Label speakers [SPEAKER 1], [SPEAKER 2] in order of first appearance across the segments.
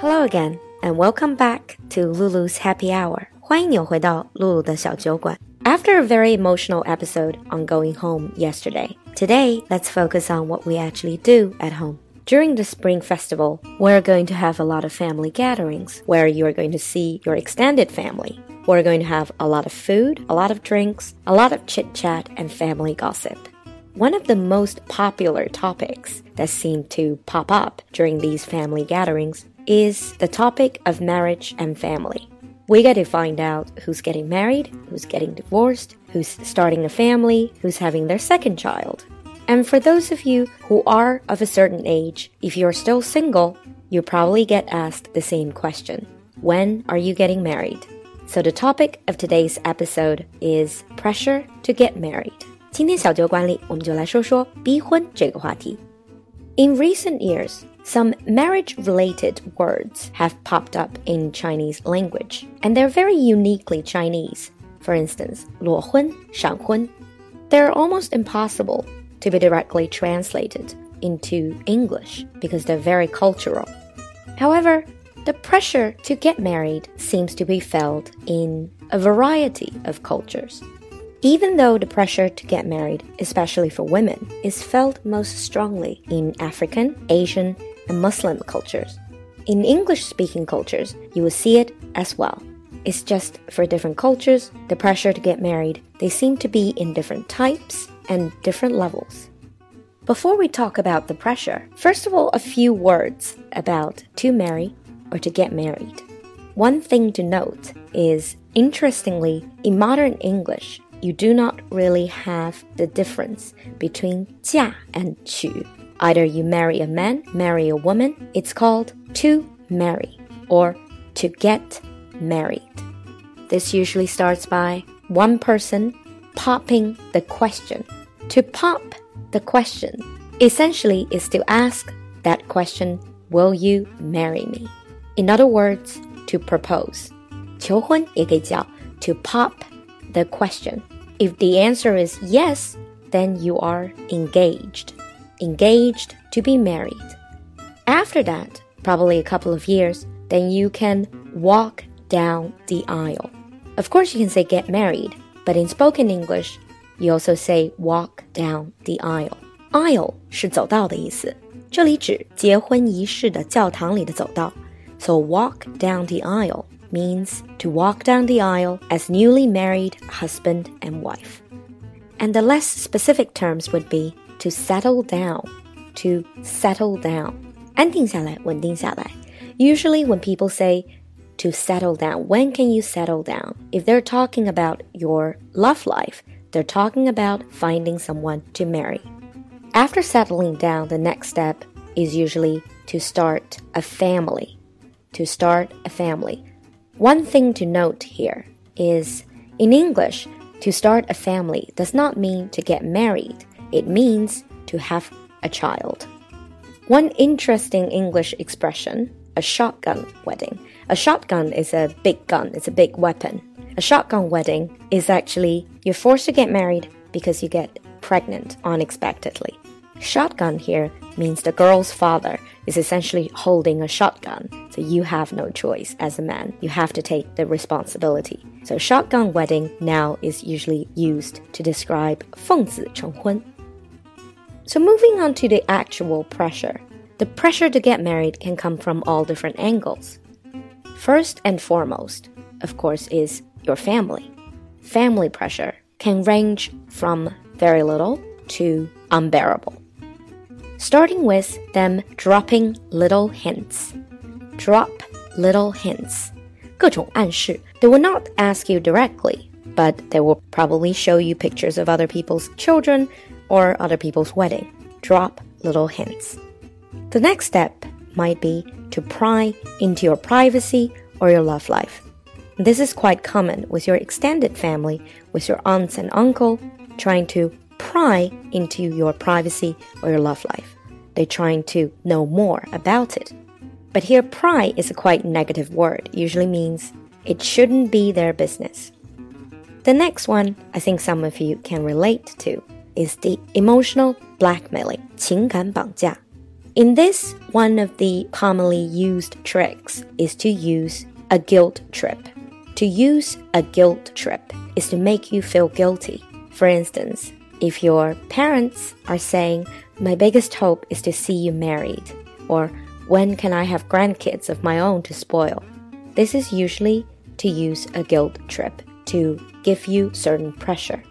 [SPEAKER 1] Hello again, and welcome back to Lulu's Happy Hour. 欢迎你回到露露的小酒馆。After a very emotional episode on going home yesterday, today let's focus on what we actually do at home. During the Spring Festival, we're going to have a lot of family gatherings where you're going to see your extended family. We're going to have a lot of food, a lot of drinks, a lot of chit chat, and family gossip. One of the most popular topics that seem to pop up during these family gatherings is the topic of marriage and family. We get to find out who's getting married, who's getting divorced, who's starting a family, who's having their second child. And for those of you who are of a certain age, if you're still single, you probably get asked the same question When are you getting married? So the topic of today's episode is pressure to get married. 今天小酒馆里，我们就来说说逼婚这个话题。In recent years, some marriage related words have popped up in Chinese language, and they're very uniquely Chinese. For instance, 裸婚,闪婚. They're almost impossible to be directly translated into English because they're very cultural. However, the pressure to get married seems to be felt in a variety of cultures. Even though the pressure to get married, especially for women, is felt most strongly in African, Asian, and Muslim cultures, in English speaking cultures, you will see it as well. It's just for different cultures, the pressure to get married, they seem to be in different types and different levels. Before we talk about the pressure, first of all, a few words about to marry or to get married. One thing to note is, interestingly, in modern English, you do not really have the difference between 嫁 and 娶. Either you marry a man, marry a woman, it's called to marry or to get married. This usually starts by one person popping the question. To pop the question essentially is to ask that question, Will you marry me? In other words, to propose. 求婚也可以叫 to pop the question. If the answer is yes, then you are engaged. Engaged to be married. After that, probably a couple of years, then you can walk down the aisle. Of course, you can say get married, but in spoken English, you also say walk down the aisle. Aisle 是走道的意思，这里指结婚仪式的教堂里的走道。So walk down the aisle means to walk down the aisle as newly married husband and wife. And the less specific terms would be to settle down, to settle down. 安定下来,稳定下来. Usually when people say to settle down, when can you settle down? If they're talking about your love life, they're talking about finding someone to marry. After settling down, the next step is usually to start a family. To start a family. One thing to note here is in English, to start a family does not mean to get married, it means to have a child. One interesting English expression, a shotgun wedding. A shotgun is a big gun, it's a big weapon. A shotgun wedding is actually you're forced to get married because you get pregnant unexpectedly. Shotgun here means the girl's father is essentially holding a shotgun, so you have no choice as a man. You have to take the responsibility. So shotgun wedding now is usually used to describe 奉子成婚. So moving on to the actual pressure. The pressure to get married can come from all different angles. First and foremost, of course, is your family. Family pressure can range from very little to unbearable starting with them dropping little hints. Drop little hints. 各种暗示. They will not ask you directly, but they will probably show you pictures of other people's children or other people's wedding. Drop little hints. The next step might be to pry into your privacy or your love life. This is quite common with your extended family, with your aunts and uncle, trying to pry into your privacy or your love life. They're trying to know more about it. But here, pry is a quite negative word, usually means it shouldn't be their business. The next one I think some of you can relate to is the emotional blackmailing, 情感绑架. In this, one of the commonly used tricks is to use a guilt trip. To use a guilt trip is to make you feel guilty. For instance, if your parents are saying, My biggest hope is to see you married, or When can I have grandkids of my own to spoil? This is usually to use a guilt trip to give you certain pressure.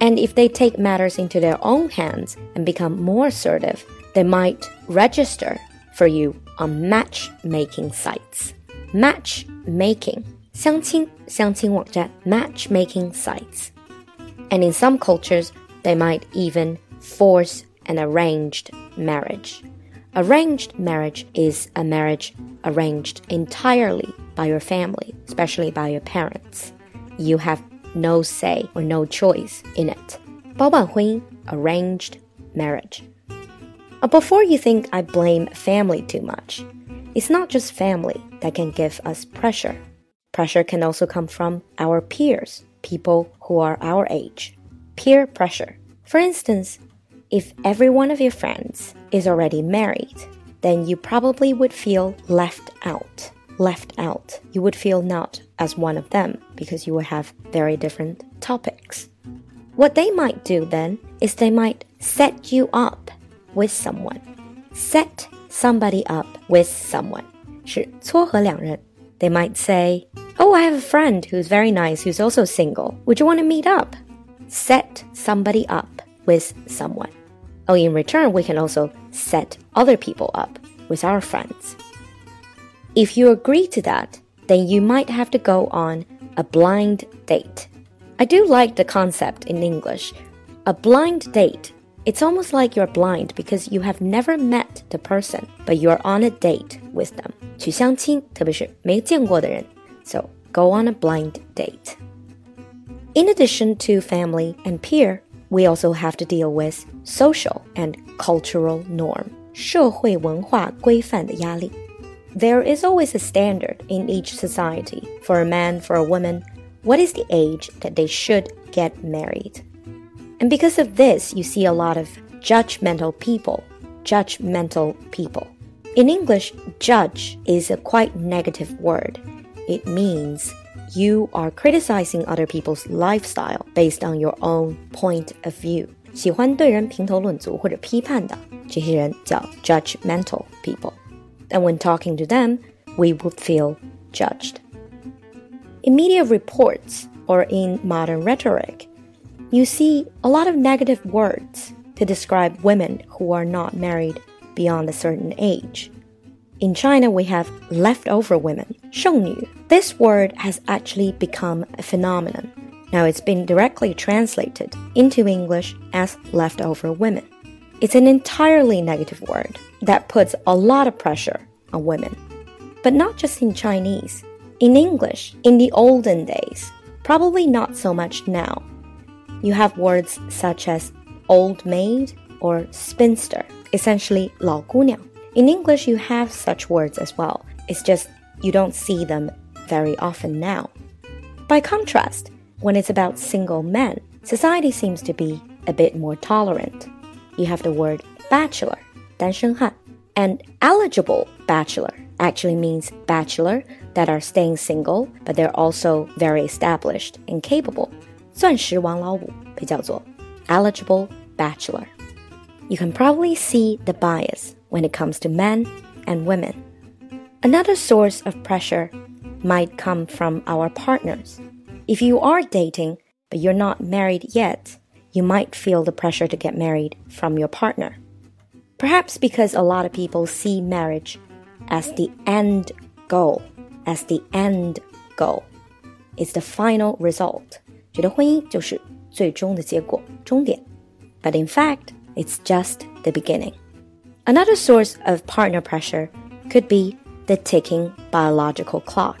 [SPEAKER 1] And if they take matters into their own hands and become more assertive, they might register for you on matchmaking sites. Matchmaking, 相亲,相亲网站, matchmaking sites. And in some cultures, they might even force an arranged marriage. Arranged marriage is a marriage arranged entirely by your family, especially by your parents. You have no say or no choice in it. 包办婚姻, arranged marriage. Uh, before you think I blame family too much, it's not just family that can give us pressure. Pressure can also come from our peers, people who are our age. Peer pressure. For instance, if every one of your friends is already married, then you probably would feel left out. Left out. You would feel not as one of them because you would have very different topics. What they might do then is they might set you up with someone. Set somebody up with someone. 是撮合两人. They might say, Oh, I have a friend who's very nice who's also single. Would you want to meet up? Set somebody up with someone. Oh, in return, we can also set other people up with our friends. If you agree to that, then you might have to go on a blind date. I do like the concept in English. A blind date. It's almost like you're blind because you have never met the person, but you're on a date with them. 去相亲，特别是没见过的人. So go on a blind date. In addition to family and peer, we also have to deal with social and cultural norm. 社会文化规范的压力. There is always a standard in each society for a man, for a woman. What is the age that they should get married? And because of this, you see a lot of judgmental people. Judgmental people. In English, judge is a quite negative word. It means you are criticizing other people's lifestyle based on your own point of view. 喜欢对人评头论足或者批判的这些人叫 judgmental people. And when talking to them, we would feel judged. In media reports or in modern rhetoric, you see a lot of negative words to describe women who are not married beyond a certain age. In China, we have leftover women, 剩女. This word has actually become a phenomenon. Now it's been directly translated into English as leftover women. It's an entirely negative word that puts a lot of pressure on women. But not just in Chinese. In English, in the olden days, probably not so much now. You have words such as old maid or spinster, essentially 老姑娘. In English, you have such words as well. It's just you don't see them very often now. By contrast, when it's about single men, society seems to be a bit more tolerant. You have the word bachelor, 单身汉, and eligible bachelor actually means bachelor that are staying single, but they're also very established and capable. 钻石王老五被叫做 eligible bachelor. You can probably see the bias when it comes to men and women. Another source of pressure might come from our partners. If you are dating, but you're not married yet, you might feel the pressure to get married from your partner. Perhaps because a lot of people see marriage as the end goal, as the end goal. It's the final result. 觉得婚姻就是最终的结果，终点。But in fact, it's just the beginning. Another source of partner pressure could be the ticking biological clock.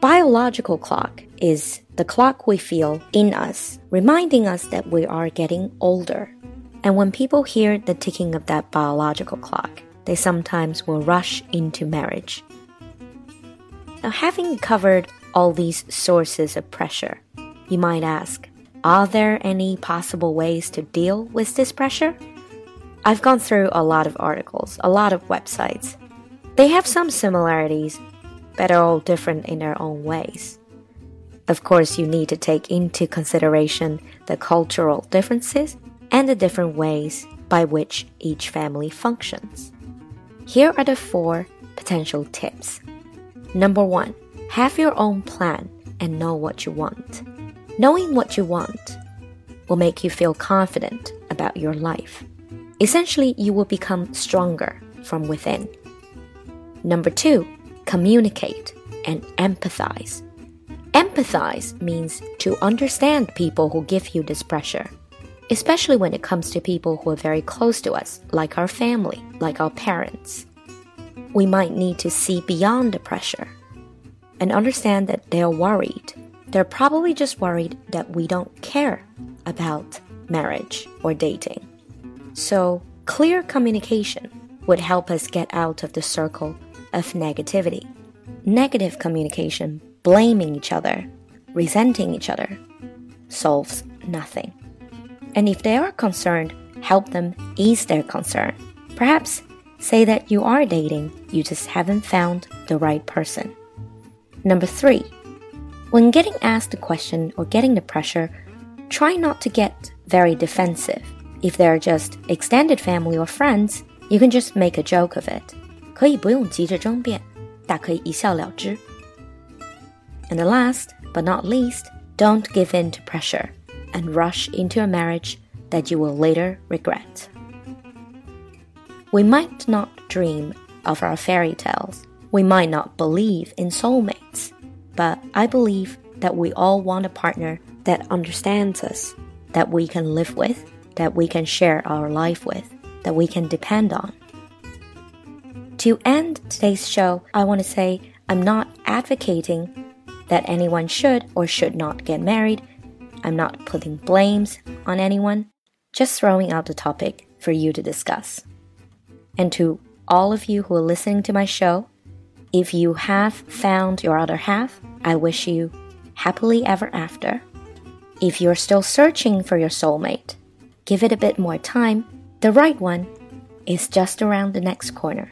[SPEAKER 1] Biological clock is the clock we feel in us, reminding us that we are getting older. And when people hear the ticking of that biological clock, they sometimes will rush into marriage. Now, having covered all these sources of pressure, you might ask, are there any possible ways to deal with this pressure? I've gone through a lot of articles, a lot of websites. They have some similarities, but are all different in their own ways. Of course, you need to take into consideration the cultural differences and the different ways by which each family functions. Here are the four potential tips. Number one, have your own plan and know what you want. Knowing what you want will make you feel confident about your life. Essentially, you will become stronger from within. Number two, communicate and empathize. Empathize means to understand people who give you this pressure, especially when it comes to people who are very close to us, like our family, like our parents. We might need to see beyond the pressure and understand that they are worried. They're probably just worried that we don't care about marriage or dating. So, clear communication would help us get out of the circle of negativity. Negative communication, blaming each other, resenting each other, solves nothing. And if they are concerned, help them ease their concern. Perhaps say that you are dating, you just haven't found the right person. Number three, when getting asked a question or getting the pressure, try not to get very defensive. If they're just extended family or friends, you can just make a joke of it. 可以不用急着争辩，大可以一笑了之。And the last but not least, don't give in to pressure and rush into a marriage that you will later regret. We might not dream of our fairy tales. We might not believe in soulmates. But I believe that we all want a partner that understands us, that we can live with, that we can share our life with, that we can depend on. To end today's show, I want to say I'm not advocating that anyone should or should not get married. I'm not putting blames on anyone, just throwing out the topic for you to discuss. And to all of you who are listening to my show, if you have found your other half, I wish you happily ever after. If you're still searching for your soulmate, give it a bit more time. The right one is just around the next corner.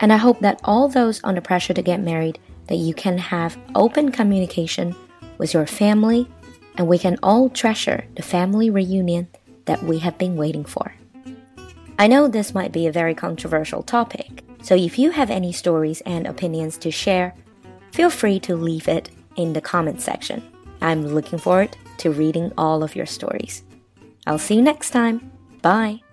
[SPEAKER 1] And I hope that all those under pressure to get married, that you can have open communication with your family and we can all treasure the family reunion that we have been waiting for. I know this might be a very controversial topic, so if you have any stories and opinions to share, feel free to leave it in the comment section. I'm looking forward to reading all of your stories. I'll see you next time. Bye.